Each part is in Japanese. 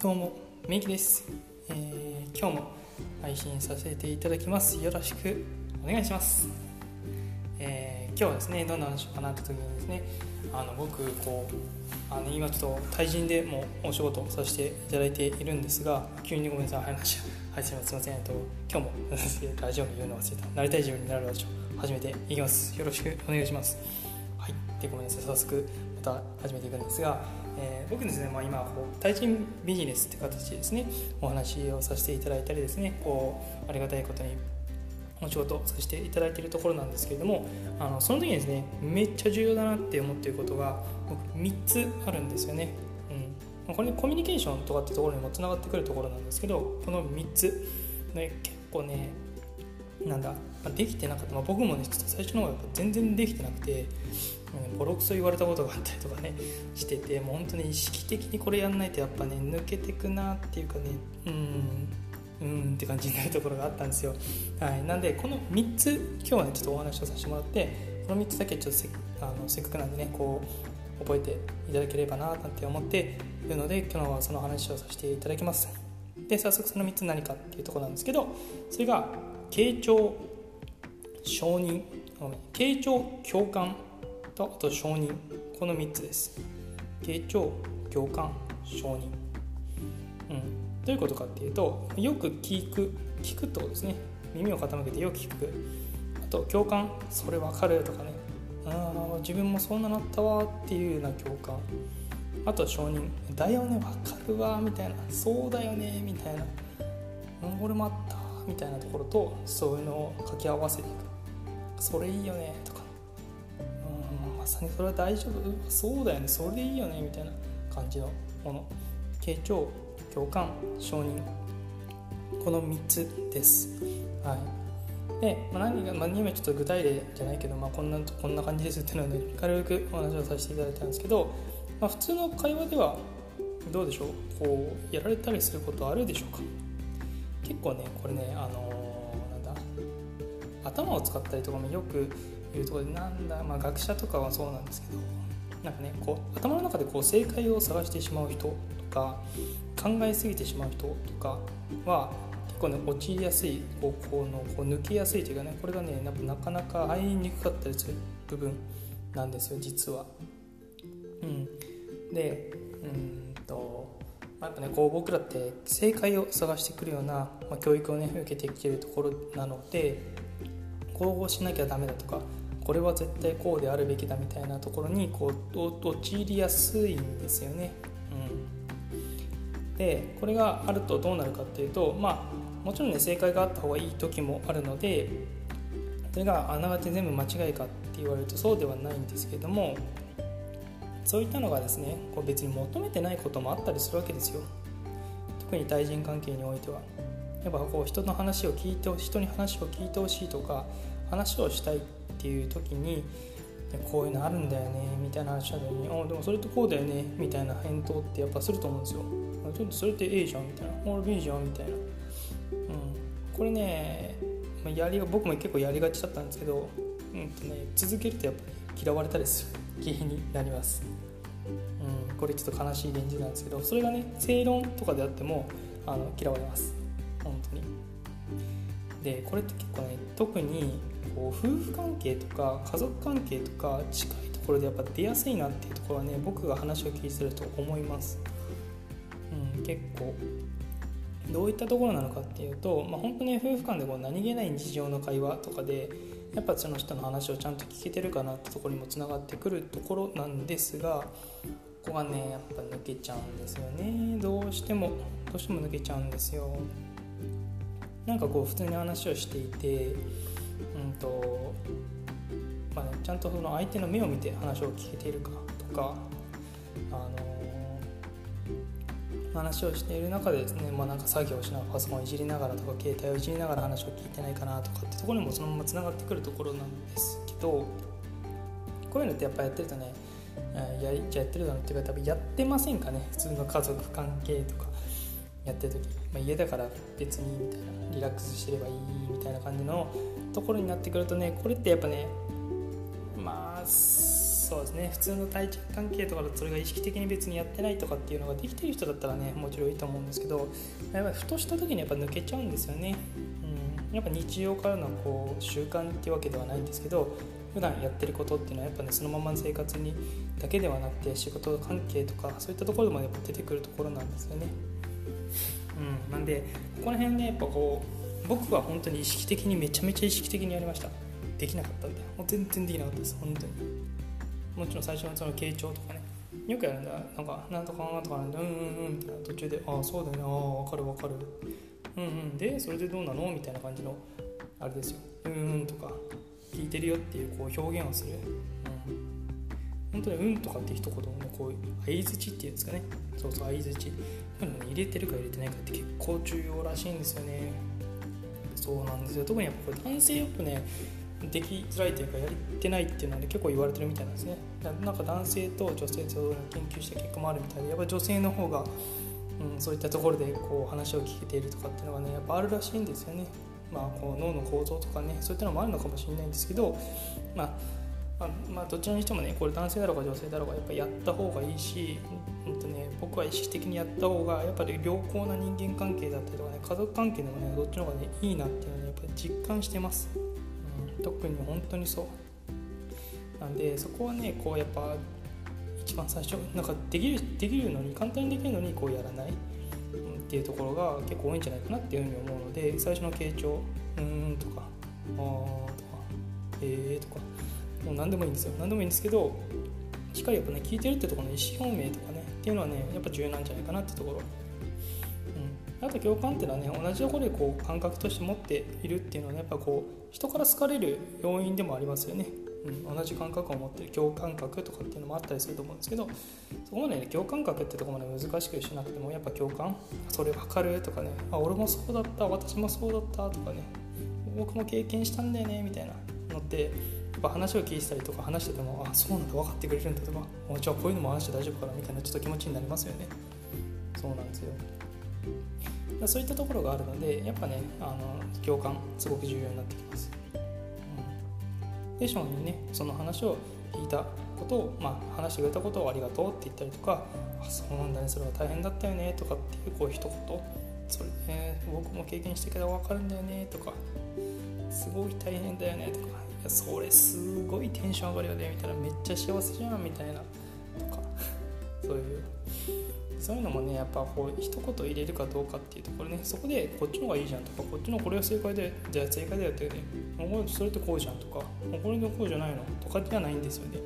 どうも、めいきです、えー、今日も配信させていただきます。よろしくお願いします。えー、今日はですね、どんな話をかなって時にですね、あの僕こうあの今ちょっと対人でもお仕事をさせていただいているんですが、急にごめんなさい、話はい、すみません。と今日もラジオに言うの忘れた。なりたい自分になるラジオ始めていきます。よろしくお願いします。はい、でごめんなさい、早速また始めていくんですが。えー、僕ですね、まあ、今こう対人ビジネスって形でですねお話をさせていただいたりですねこうありがたいことにお仕事をさせていただいているところなんですけれどもあのその時にですねめっちゃ重要だなって思っていることが僕3つあるんですよね、うん、これコミュニケーションとかってところにもつながってくるところなんですけどこの3つ、ね、結構ねなんだまできてなかった、まあ、僕もねちょっと最初の方が全然できてなくてボロクソ言われたことがあったりとかねしててもう本当に意識的にこれやんないとやっぱね抜けてくなっていうかねうんうんって感じになるところがあったんですよ、はい、なんでこの3つ今日はねちょっとお話をさせてもらってこの3つだけちょっとせあのせっかくなんでねこう覚えていただければななんて思っているので今日はその話をさせていただきます。で早速その3つ何かっていうところなんですけどそれが傾聴承認傾聴共感とあと承認。この3つです。傾聴共感承認。うん。どういうことかっていうとよく聞く聞くとですね。耳を傾けてよく聞く。あと共感。それわかるとかね。あ自分もそんななったわっていうような共感。あと承認。だよねわかるわみたいな。そうだよねみたいな。俺もあったみたいなところとそういうのを掛け合わせていく。それいいよねとか。うんまさにそれは大丈夫。そうだよねそれでいいよねみたいな感じのもの。傾聴共感承認。この3つです。はい。で、まあ、何が、まあ、今ちょっと具体例じゃないけど、まあ、こんなこんな感じですっていうので軽くお話をさせていただいたんですけど、まあ、普通の会話ではどうでしょう？こうやられたりすることあるでしょうか？結構ねこれねあのー、なんだ頭を使ったりとかもよくいうところでなんだ、まあ、学者とかはそうなんですけどなんかねこう頭の中でこう正解を探してしまう人とか考えすぎてしまう人とかは結構ね陥りやすい方向のこう抜けやすいというかねこれがねなかなか入りにくかったりする部分なんですよ実は。うん、でうんとやっぱねこう僕らって正解を探してくるような、まあ、教育をね受けてきてるところなのでこうしなきゃダメだとかこれは絶対こうであるべきだみたいなところにこう陥りやすいんですよね。うん、でこれがあるとどうなるかっていうとまあもちろんね正解があった方がいい時もあるのでそれがあながち全部間違いかって言われるとそうではないんですけどもそういったのがですねこう別に求めてないこともあったりするわけですよ。特に対人関係においては。やっぱこう人の話を聞いて人に話を聞いてほしいとか話をしたいっていう時にこういうのあるんだよねみたいな話した時にあでもそれってこうだよねみたいな返答ってやっぱすると思うんですよ。ちょっとそれって A じゃんみたいな。俺 B じゃんみたいな、うん、これねやり僕も結構やりがちだったんですけど、うんとね、続けるとやっぱり嫌われたりする原因になります、うん、これちょっと悲しい現実なんですけどそれがね正論とかであってもあの嫌われます。本当に。でこれって結構ね特にこう夫婦関係とか家族関係とか近いところでやっぱ出やすいなっていうところはね僕が話を聞いてると思います、うん、結構。どういったところなのかっていうと、まあ、本当に夫婦間でこう何気ない日常の会話とかでやっぱその人の話をちゃんと聞けてるかなってところにもつながってくるところなんですがここがねやっぱ抜けちゃうんですよね。どうしてもどうしても抜けちゃうんですよ。なんかこう普通に話をしていてうんとまあね、ちゃんとその相手の目を見て話を聞けているかとか、あのー、話をしている中でですね、まあ、なんか作業しながらパソコンをいじりながらとか携帯をいじりながら話を聞いてないかなとかってところにもそのままつながってくるところなんですけどこういうのってやっぱやってるとねやじゃやってるだろうっていうか多分やってませんかね？普通の家族関係とかやってる時、まあ、家だから別にみたいなリラックスしてればいいみたいな感じのところになってくるとねこれってやっぱねまあそうですね。普通の対人関係とかだとそれが意識的に別にやってないとかっていうのができてる人だったらねもちろんいいと思うんですけどやっぱりふとした時にやっぱ抜けちゃうんですよね、うん、やっぱ日常からのこう習慣っていうわけではないんですけど普段やってることっていうのはやっぱねそのままの生活にだけではなくて仕事関係とかそういったところでもやっぱ出てくるところなんですよね。うん。なんでここら辺ねやっぱこう僕は本当に意識的にめちゃめちゃ意識的にやりました。できなかったんでもう全然できなかったです。本当に。もちろん最初のその傾聴とかね。よくやるんだなんかなんとかなんとかなんだ。うんうんうんみたいな途中でああそうだよねああ分かる分かる。うんうん。でそれでどうなの？みたいな感じのあれですよ。うんうんとか聞いてるよっていうこう表現をする、うん、本当に「うん」とかって一言をねこう相づちっていうんですかね。そうそう相づち入れてるか入れてないかって結構重要らしいんですよね。そうなんですよ。特にやっぱこれ男性よくねできづらいというかやってないっていうのは、ね、結構言われてるみたいなんですね。なんか男性と女性と研究した結果もあるみたいでやっぱ女性の方が、うん、そういったところでこう話を聞けているとかっていうのがねやっぱあるらしいんですよね。まあ、こう脳の構造とかねそういったのもあるのかもしれないんですけど、まあ、まあ、まあ、どちらにしてもねこれ男性だろうが女性だろうがやっぱやった方がいいし、うんとね、僕は意識的にやった方がやっぱり良好な人間関係だったりとかね家族関係でもねどっちの方がねいいなっていうのは、ね、やっぱり実感してます、特に本当にそう。なんでそこはねこうやっぱ一番最初なんかできるできるのに簡単にできるのにこうやらないっていうところが結構多いんじゃないかなっていうふうに思うので最初の傾聴「うーん」とか「あー」とか「えー」とかもう何でもいいんですよ。何でもいいんですけどしっかりやっぱね聞いてるってところの意思表明とかねっていうのはねやっぱ重要なんじゃないかなってところ。うん、あと共感っていうのはね同じところでこう感覚として持っているっていうのはねやっぱこう人から好かれる要因でもありますよね。うん、同じ感覚を持ってる共感覚とかっていうのもあったりすると思うんですけどそこまでね共感覚ってとこまで難しくしなくてもやっぱ共感それ分かるとかねあ俺もそうだった私もそうだったとかね僕も経験したんだよねみたいなのってやっぱ話を聞いてたりとか話しててもあそうなんだ分かってくれるんだとかじゃあこういうのも話して大丈夫かなみたいなちょっと気持ちになりますよね。そうなんですよ。そういったところがあるのでやっぱねあの共感すごく重要になってきます。うん。でショーンにねその話を聞いたことを、まあ、話してくれたことをありがとうって言ったりとかあそうなんだねそれは大変だったよねとかっていうこう一言。それ、ね、僕も経験したけど分かるんだよねとかすごい大変だよねとかいやそれすごいテンション上がるよねみたいなめっちゃ幸せじゃんみたいなとかそういうそういうのもねやっぱこう一言入れるかどうかっていうところねそこでこっちの方がいいじゃんとかこっちのこれは正解でじゃあ正解だよってねそれってこうじゃんとかこれでこうじゃないのとかではないんですよね。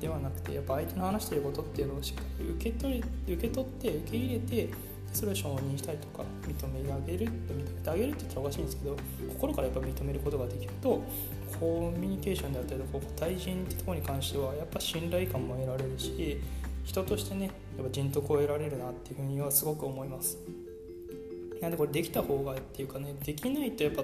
ではなくてやっぱ相手の話してることっていうのをしっかり受け取り受け取って受け入れてそれを承認したりとか認めてあげる認めてあげるって言ったらおかしいんですけど心からやっぱ認めることができるとコミュニケーションであったりとか対人ってとこに関してはやっぱ信頼感も得られるし人としてねやっぱ人徳を得られるなっていうふうにはすごく思います。なんでこれできた方がっていうかねできないとやっぱ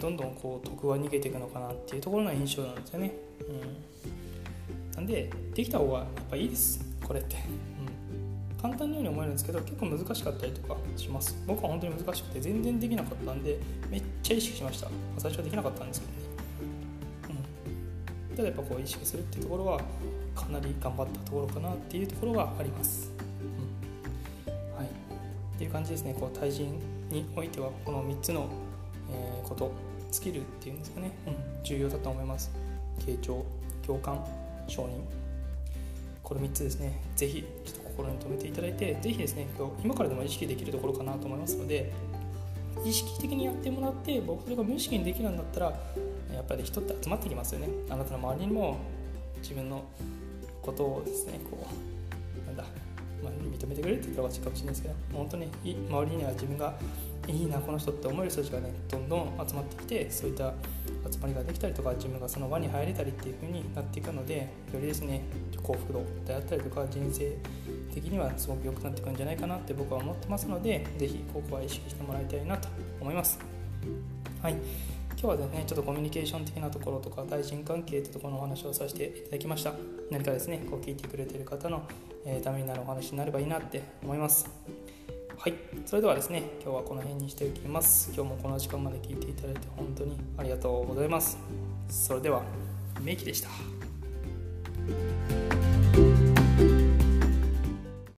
どんどんこう徳が逃げていくのかなっていうところの印象なんですよね、うん、なんでできた方がやっぱいいです。これって、うん、簡単なように思えるんですけど結構難しかったりとかします。僕は本当に難しくて全然できなかったんでめっちゃ意識しました。最初はできなかったんですけどね、うん、ただやっぱこう意識するっていうところはかなり頑張ったところかなっていうところがあります。うん、はい、っていう感じですね。こう対人においてはこの3つの、えー、こと。スキルっていうんですかね、うん、重要だと思います。傾聴共感承認。この3つですね。是非ちょっと心に留めていただいて是非ですね今日今からでも意識できるところかなと思いますので意識的にやってもらって僕それが無意識にできるんだったらやっぱり人って集まってきますよね。あなたの周りにも自分のことをですねこうなんだ、まあ、認めてくれって言ったらおかしいかもしれないですけど本当に周りには自分がいいなこの人って思える人たちがねどんどん集まってきてそういった集まりができたりとか自分がその輪に入れたりっていう風になっていくのでよりですね幸福度であったりとか人生的にはすごく良くなっていくんじゃないかなって僕は思ってますので是非ここは意識してもらいたいなと思います。はい。今日はですねちょっとコミュニケーション的なところとか対人関係ってところのお話をさせていただきました。何かですねこう聞いてくれてる方の、え、ためになるお話になればいいなって思います。はい。それではですね今日はこの辺にしておきます。今日もこの時間まで聞いていただいて本当にありがとうございます。それではメイキでした。